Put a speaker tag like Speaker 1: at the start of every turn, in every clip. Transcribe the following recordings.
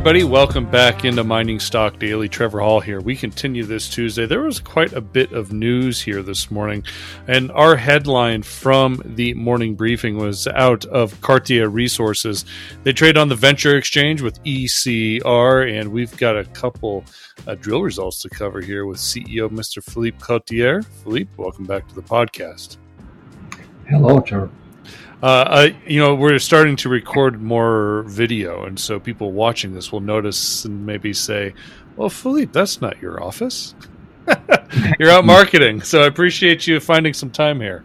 Speaker 1: Everybody, welcome back into Mining Stock Daily. Trevor Hall here. We continue this Tuesday. There was quite a bit of news here this morning, and our headline from the morning briefing was out of Cartier Resources. They trade on the Venture Exchange with ECR, and we've got a couple uh, drill results to cover here with CEO Mr. Philippe Cartier. Philippe, welcome back to the podcast.
Speaker 2: Hello, Trevor.
Speaker 1: Uh, I, you know, we're starting to record more video, and so people watching this will notice and maybe say, "Well, Philippe, that's not your office. You're out marketing." So I appreciate you finding some time here.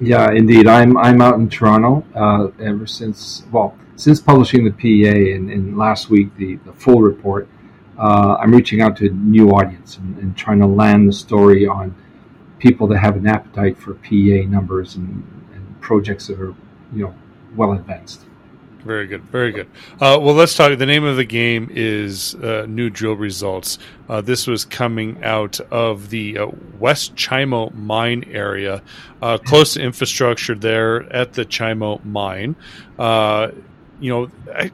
Speaker 2: Yeah, indeed. I'm I'm out in Toronto uh, ever since well since publishing the PEA and, and last week the, the full report. Uh, I'm reaching out to a new audience and, and, trying to land the story on people that have an appetite for PEA numbers and projects that are, you know, well advanced.
Speaker 1: Very good, very good. Uh, well, let's talk. The name of the game is uh, New Drill Results. Uh, this was coming out of the uh, West Chimo mine area, uh, close to infrastructure there at the Chimo mine. Uh, you know, I,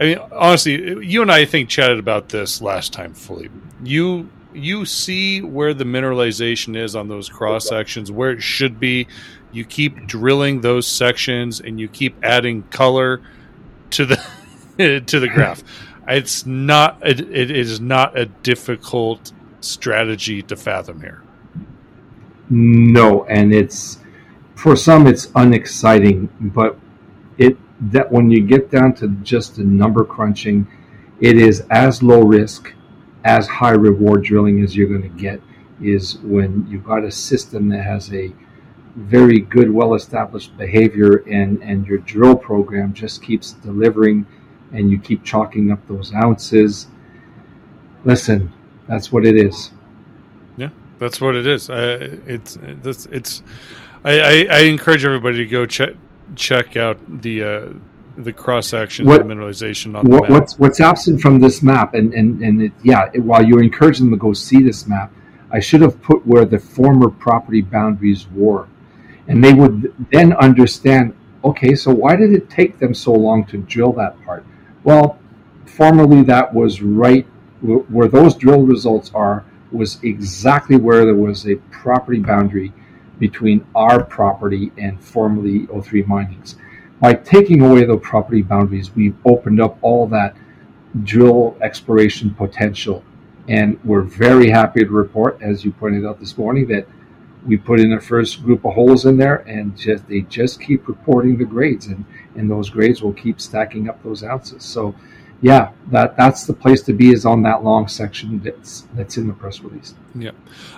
Speaker 1: I, mean, honestly, you and I, I think chatted about this last time fully. You you see where the mineralization is on those cross sections, where it should be you keep drilling those sections and you keep adding color to the to the graph. It's not it, it is not a difficult strategy to fathom here.
Speaker 2: No, and it's for some it's unexciting, but it that when you get down to just the number crunching, it is as low risk, as high reward drilling as you're going to get is when you've got a system that has a very good, well established behavior, and, and your drill program just keeps delivering and you keep chalking up those ounces. Listen, that's what it is.
Speaker 1: Yeah, that's what it is. Uh, it's it's it's. I, I, I, encourage everybody to go check check out the uh, the cross section what, mineralization on
Speaker 2: what, What's what's absent from this map, and and and it, yeah, it, while you're encouraging them to go see this map, I should have put where the former property boundaries were and they would then understand okay so why did it take them so long to drill that part well formerly that was right where those drill results are was exactly where there was a property boundary between our property and formerly O3 Mining's. By taking away the property boundaries, we've opened up all that drill exploration potential. And we're very happy to report, as you pointed out this morning, that we put in the first group of holes in there, and just they just keep reporting the grades, and and those grades will keep stacking up those ounces. So, yeah, that that's the place to be is on that long section that's that's in the press release.
Speaker 1: Yeah, uh,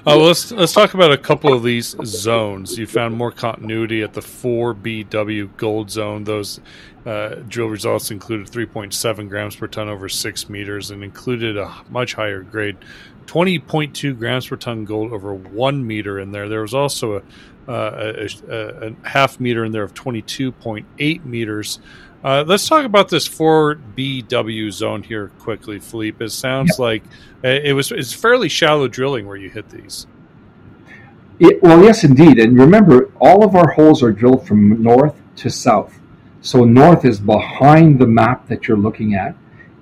Speaker 1: well, let's let's talk about a couple of these zones. You found more continuity at the four BW gold zone. Those uh, drill results included 3.7 grams per ton over six meters and included a much higher grade 20.2 grams per ton gold over one meter in there. There was also a, uh, a, a, a half meter in there of 22.8 meters. Uh, let's talk about this 4BW zone here quickly, Philippe. It sounds like uh, it was it's fairly shallow drilling where you hit these.
Speaker 2: It, well, yes, indeed. And remember, all of our holes are drilled from north to south. So north is behind the map that you're looking at,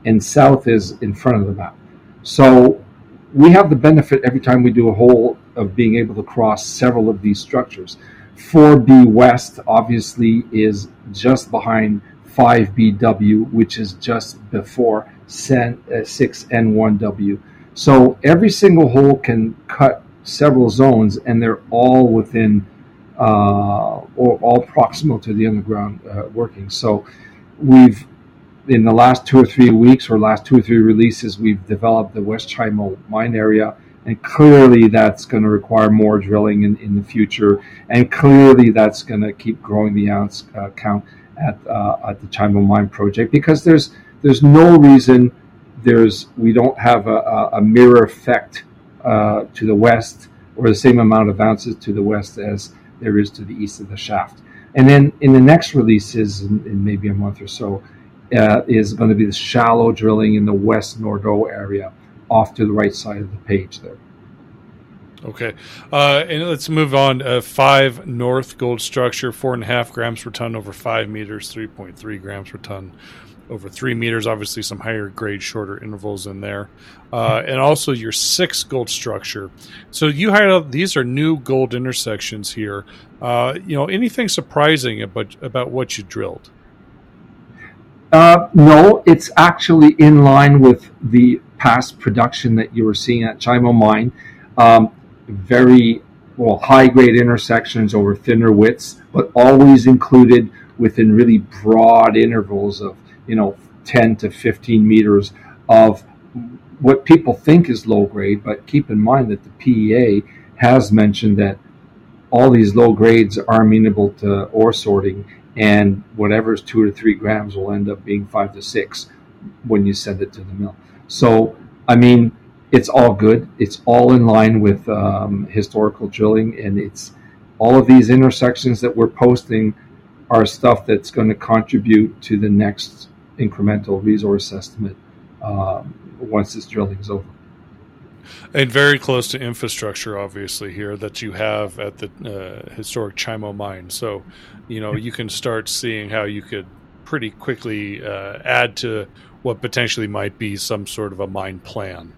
Speaker 2: and south is in front of the map. So we have the benefit every time we do a hole of being able to cross several of these structures. 4B West obviously is just behind 5BW, which is just before 6N1W. Uh, so every single hole can cut several zones, and they're all within uh, or all proximal to the underground uh, working. So we've in the last two or three weeks or last two or three releases, we've developed the West Chimo mine area. And clearly, that's going to require more drilling in, in the future. And clearly, that's going to keep growing the ounce uh, count at, uh, at the Chimo mine project because there's there's no reason there's we don't have a, a mirror effect uh, to the west or the same amount of ounces to the west as there is to the east of the shaft. And then in the next releases, in, in maybe a month or so, uh, is going to be the shallow drilling in the west Nordeau area off to the right side of the page there.
Speaker 1: Okay, uh, and let's move on. Uh, five north gold structure, four and a half grams per ton over five meters, three point three grams per ton over three meters. Obviously, some higher grade, shorter intervals in there, uh, and also your six gold structure. So you highlight these are new gold intersections here. Uh, you know, anything surprising about about what you drilled?
Speaker 2: Uh, no, it's actually in line with the past production that you were seeing at Chimo Mine. Um, very well high grade intersections over thinner widths, but always included within really broad intervals of you know 10 to 15 meters of what people think is low grade. But keep in mind that the PEA has mentioned that all these low grades are amenable to ore sorting, and whatever is two to three grams will end up being five to six when you send it to the mill. So, I mean, it's all good. It's all in line with um, historical drilling, and it's all of these intersections that we're posting are stuff that's going to contribute to the next incremental resource estimate um, once this drilling is over.
Speaker 1: And very close to infrastructure, obviously, here that you have at the uh, historic Chimo mine. So, you know, you can start seeing how you could pretty quickly uh, add to what potentially might be some sort of a mine plan.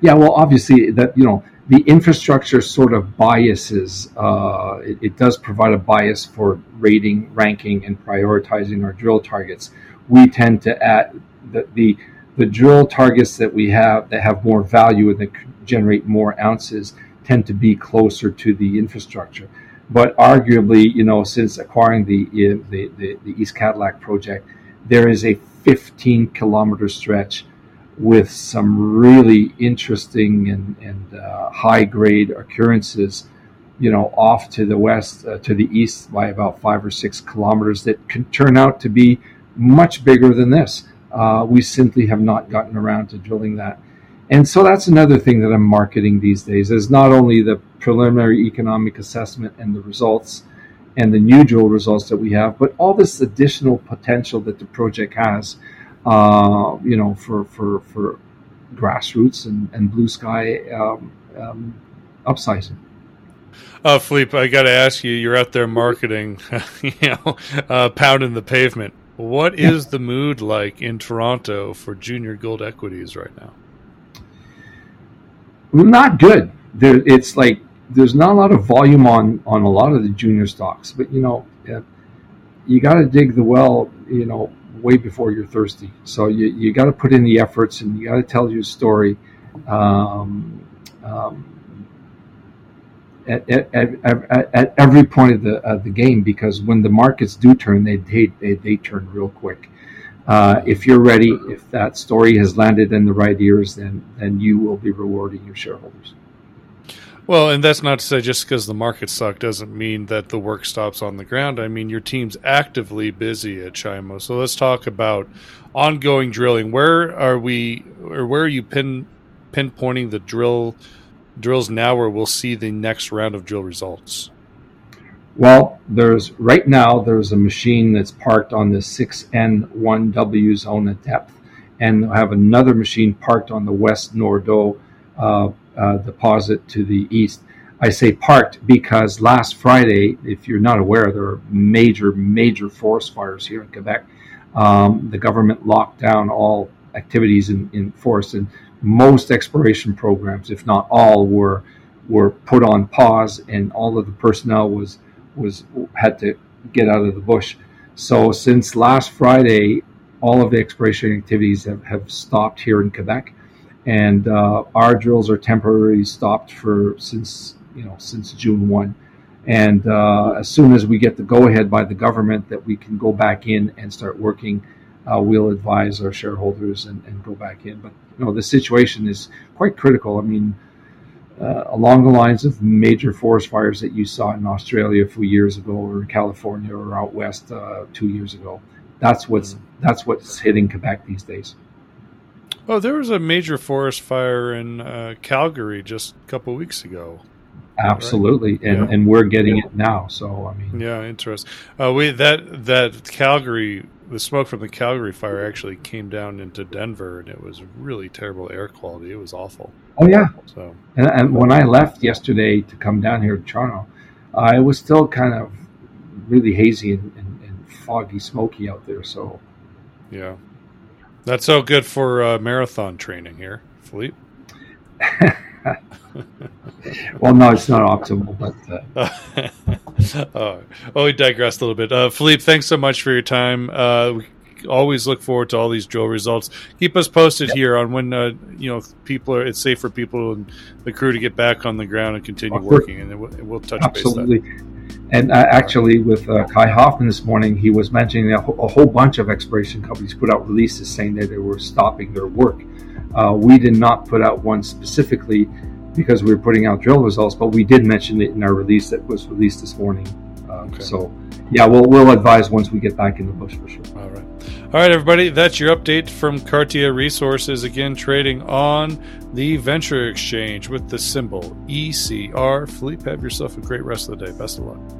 Speaker 2: Yeah, well, obviously that you know the infrastructure sort of biases. Uh, it, it, does provide a bias for rating, ranking, and prioritizing our drill targets. We tend to add the, the the drill targets that we have that have more value and that generate more ounces tend to be closer to the infrastructure. But arguably, you know, since acquiring the the, the, the East Cadillac project, there is a 15 kilometer stretch with some really interesting and, and uh, high grade occurrences, you know, off to the west, uh, to the east by about five or six kilometers that can turn out to be much bigger than this. Uh, we simply have not gotten around to drilling that. And so that's another thing that I'm marketing these days is not only the preliminary economic assessment and the results and the new drill results that we have, but all this additional potential that the project has uh, you know, for for for grassroots and, and blue sky um, um, upsizing.
Speaker 1: Uh, Philippe, I got to ask you, you're out there marketing, you know, uh, pounding the pavement. What yeah. is the mood like in Toronto for junior gold equities right now?
Speaker 2: Not good. There, it's like there's not a lot of volume on on a lot of the junior stocks, but you know, you got to dig the well. You know, way before you're thirsty. So you, you got to put in the efforts and you got to tell your story um, um, at, at, at, at, every point of the, of the game because when the markets do turn, they, they, they, they turn real quick. Uh, if you're ready, if that story has landed in the right ears, then, then you will be rewarding your shareholders.
Speaker 1: Well, and that's not to say just because the market suck doesn't mean that the work stops on the ground. I mean, your team's actively busy at Chimo. So let's talk about ongoing drilling. Where are we, or where are you pin pinpointing the drill drills now, where we'll see the next round of drill results?
Speaker 2: Well, there's right now there's a machine that's parked on the 6N1W zone at depth, and I have another machine parked on the West Nordeau uh, uh, deposit to the east. I say parked because last Friday, if you're not aware, there are major, major forest fires here in Quebec. Um, the government locked down all activities in, in forest, and most exploration programs, if not all, were were put on pause, and all of the personnel was was had to get out of the bush. So since last Friday, all of the exploration activities have, have stopped here in Quebec and uh, our drills are temporarily stopped for since you know since June one. And uh, as soon as we get the go ahead by the government that we can go back in and start working, uh, we'll advise our shareholders and, and, go back in. But you know the situation is quite critical. I mean. Uh, along the lines of major forest fires that you saw in Australia a few years ago, or in California, or out west uh, two years ago, that's what's that's what's hitting Quebec these days.
Speaker 1: Oh, there was a major forest fire in uh, Calgary just a couple weeks ago.
Speaker 2: Absolutely, right? and and we're getting yeah. it now. So I mean,
Speaker 1: yeah, interesting. Uh, we that that Calgary the smoke from the Calgary fire actually came down into Denver, and it was really terrible air quality. It was awful.
Speaker 2: Oh yeah.
Speaker 1: So
Speaker 2: And, and when I left yesterday to come down here to Toronto, uh, it was still kind of really hazy and, and, and foggy, smoky out there. So
Speaker 1: yeah, that's so good for uh, marathon training here, Philippe.
Speaker 2: well, no, it's not optimal, but
Speaker 1: uh... oh, oh, we digressed a little bit. Uh, Philippe, thanks so much for your time. Uh, we always look forward to all these drill results. Keep us posted yep. here on when uh, you know people are. It's safe for people and the crew to get back on the ground and continue oh, working, and we'll, we'll touch
Speaker 2: absolutely. base. And actually, with uh, Kai Hoffmann this morning, he was mentioning a, a, whole bunch of exploration companies put out releases saying that they were stopping their work. Uh, we did not put out one specifically because we were putting out drill results, but we did mention it in our release that was released this morning. Uh, okay. So, yeah, we'll, we'll advise once we get back in the bush for sure.
Speaker 1: All right. All right, everybody, that's your update from Cartier Resources. Again, trading on the Venture Exchange with the symbol ECR. Philippe, have yourself a great rest of the day. Best of luck.